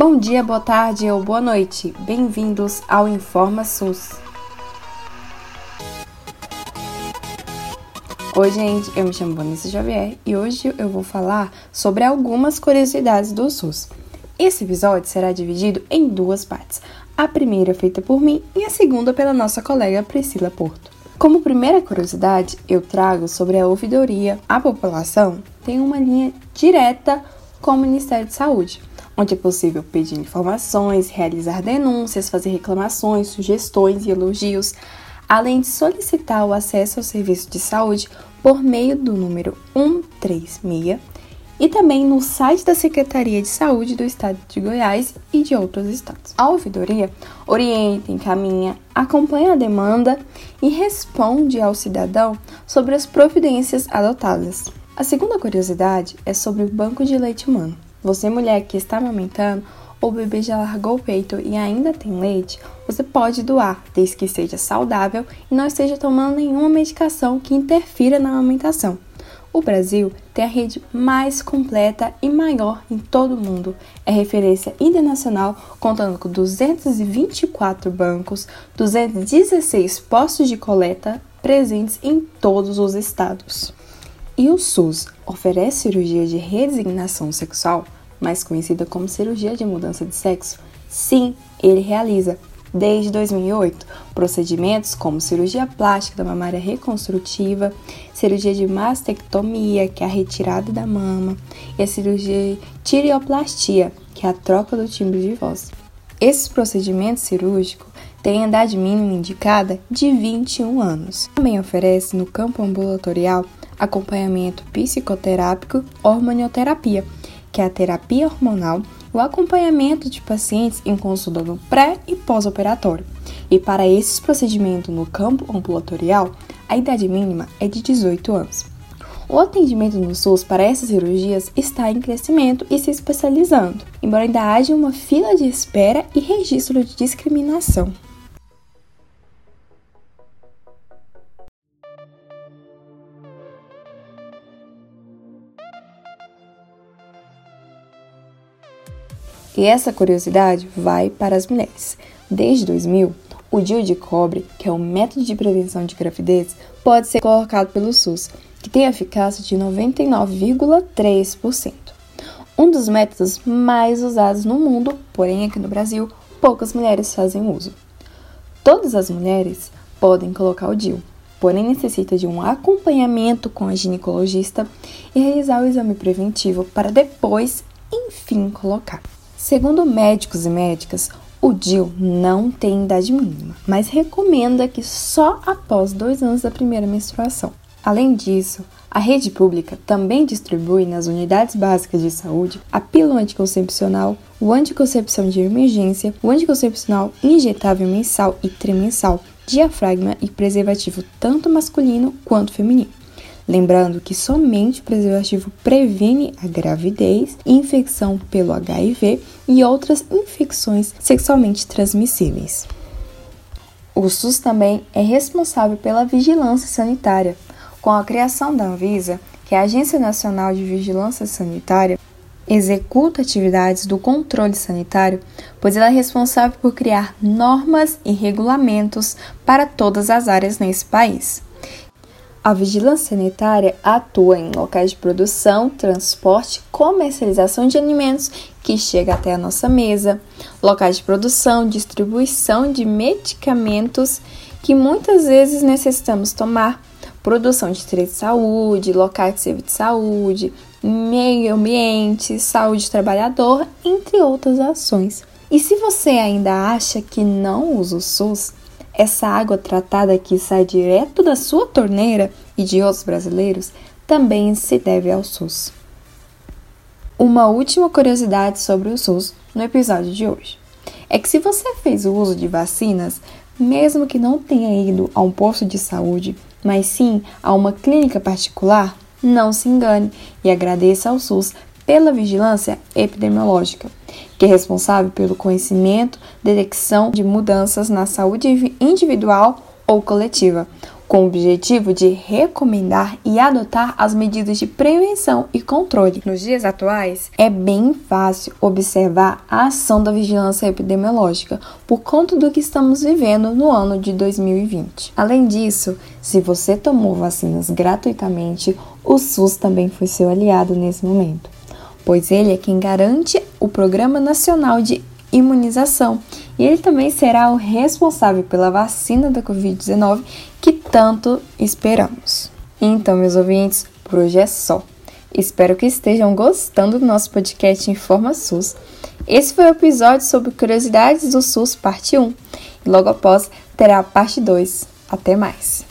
Bom dia, boa tarde ou boa noite. Bem-vindos ao Informa SUS. Oi, gente, eu me chamo Vanessa Xavier e hoje eu vou falar sobre algumas curiosidades do SUS. Esse episódio será dividido em duas partes. A primeira feita por mim e a segunda pela nossa colega Priscila Porto. Como primeira curiosidade, eu trago sobre a ouvidoria. A população tem uma linha direta com o Ministério de Saúde onde é possível pedir informações, realizar denúncias, fazer reclamações, sugestões e elogios, além de solicitar o acesso ao serviço de saúde por meio do número 136 e também no site da Secretaria de Saúde do Estado de Goiás e de outros estados. A ouvidoria orienta, encaminha, acompanha a demanda e responde ao cidadão sobre as providências adotadas. A segunda curiosidade é sobre o banco de leite humano. Você, mulher que está amamentando ou o bebê já largou o peito e ainda tem leite, você pode doar, desde que seja saudável e não esteja tomando nenhuma medicação que interfira na amamentação. O Brasil tem a rede mais completa e maior em todo o mundo. É referência internacional, contando com 224 bancos, 216 postos de coleta presentes em todos os estados. E o SUS oferece cirurgia de resignação sexual, mais conhecida como cirurgia de mudança de sexo? Sim, ele realiza. Desde 2008, procedimentos como cirurgia plástica da mamária reconstrutiva, cirurgia de mastectomia, que é a retirada da mama, e a cirurgia de tireoplastia, que é a troca do timbre de voz. Esses procedimentos cirúrgicos têm idade mínima indicada de 21 anos. Também oferece no campo ambulatorial acompanhamento psicoterápico, hormonioterapia, que é a terapia hormonal, o acompanhamento de pacientes em consulta no pré e pós-operatório. E para esses procedimentos no campo ambulatorial, a idade mínima é de 18 anos. O atendimento no SUS para essas cirurgias está em crescimento e se especializando, embora ainda haja uma fila de espera e registro de discriminação. E essa curiosidade vai para as mulheres. Desde 2000, o DIU de cobre, que é o método de prevenção de gravidez, pode ser colocado pelo SUS, que tem eficácia de 99,3%. Um dos métodos mais usados no mundo, porém aqui no Brasil, poucas mulheres fazem uso. Todas as mulheres podem colocar o DIU, porém necessita de um acompanhamento com a ginecologista e realizar o exame preventivo para depois, enfim, colocar. Segundo médicos e médicas, o DIL não tem idade mínima, mas recomenda que só após dois anos da primeira menstruação. Além disso, a rede pública também distribui nas unidades básicas de saúde a pílula anticoncepcional, o anticoncepção de emergência, o anticoncepcional injetável mensal e trimensal, diafragma e preservativo tanto masculino quanto feminino. Lembrando que somente o preservativo previne a gravidez, infecção pelo HIV e outras infecções sexualmente transmissíveis. O SUS também é responsável pela vigilância sanitária, com a criação da Anvisa, que é a Agência Nacional de Vigilância Sanitária, executa atividades do controle sanitário, pois ela é responsável por criar normas e regulamentos para todas as áreas nesse país. A vigilância sanitária atua em locais de produção, transporte, comercialização de alimentos que chega até a nossa mesa, locais de produção, distribuição de medicamentos que muitas vezes necessitamos tomar, produção de direito de saúde, locais de serviço de saúde, meio ambiente, saúde do trabalhador, entre outras ações. E se você ainda acha que não usa o SUS, essa água tratada que sai direto da sua torneira e de outros brasileiros também se deve ao SUS. Uma última curiosidade sobre o SUS no episódio de hoje é que se você fez o uso de vacinas, mesmo que não tenha ido a um posto de saúde, mas sim a uma clínica particular, não se engane e agradeça ao SUS pela vigilância epidemiológica, que é responsável pelo conhecimento, detecção de mudanças na saúde individual ou coletiva, com o objetivo de recomendar e adotar as medidas de prevenção e controle. Nos dias atuais, é bem fácil observar a ação da vigilância epidemiológica por conta do que estamos vivendo no ano de 2020. Além disso, se você tomou vacinas gratuitamente, o SUS também foi seu aliado nesse momento, pois ele é quem garante o Programa Nacional de Imunização e ele também será o responsável pela vacina da Covid-19 que tanto esperamos. Então, meus ouvintes, por hoje é só. Espero que estejam gostando do nosso podcast Informa SUS. Esse foi o episódio sobre curiosidades do SUS, parte 1. E logo após terá a parte 2. Até mais!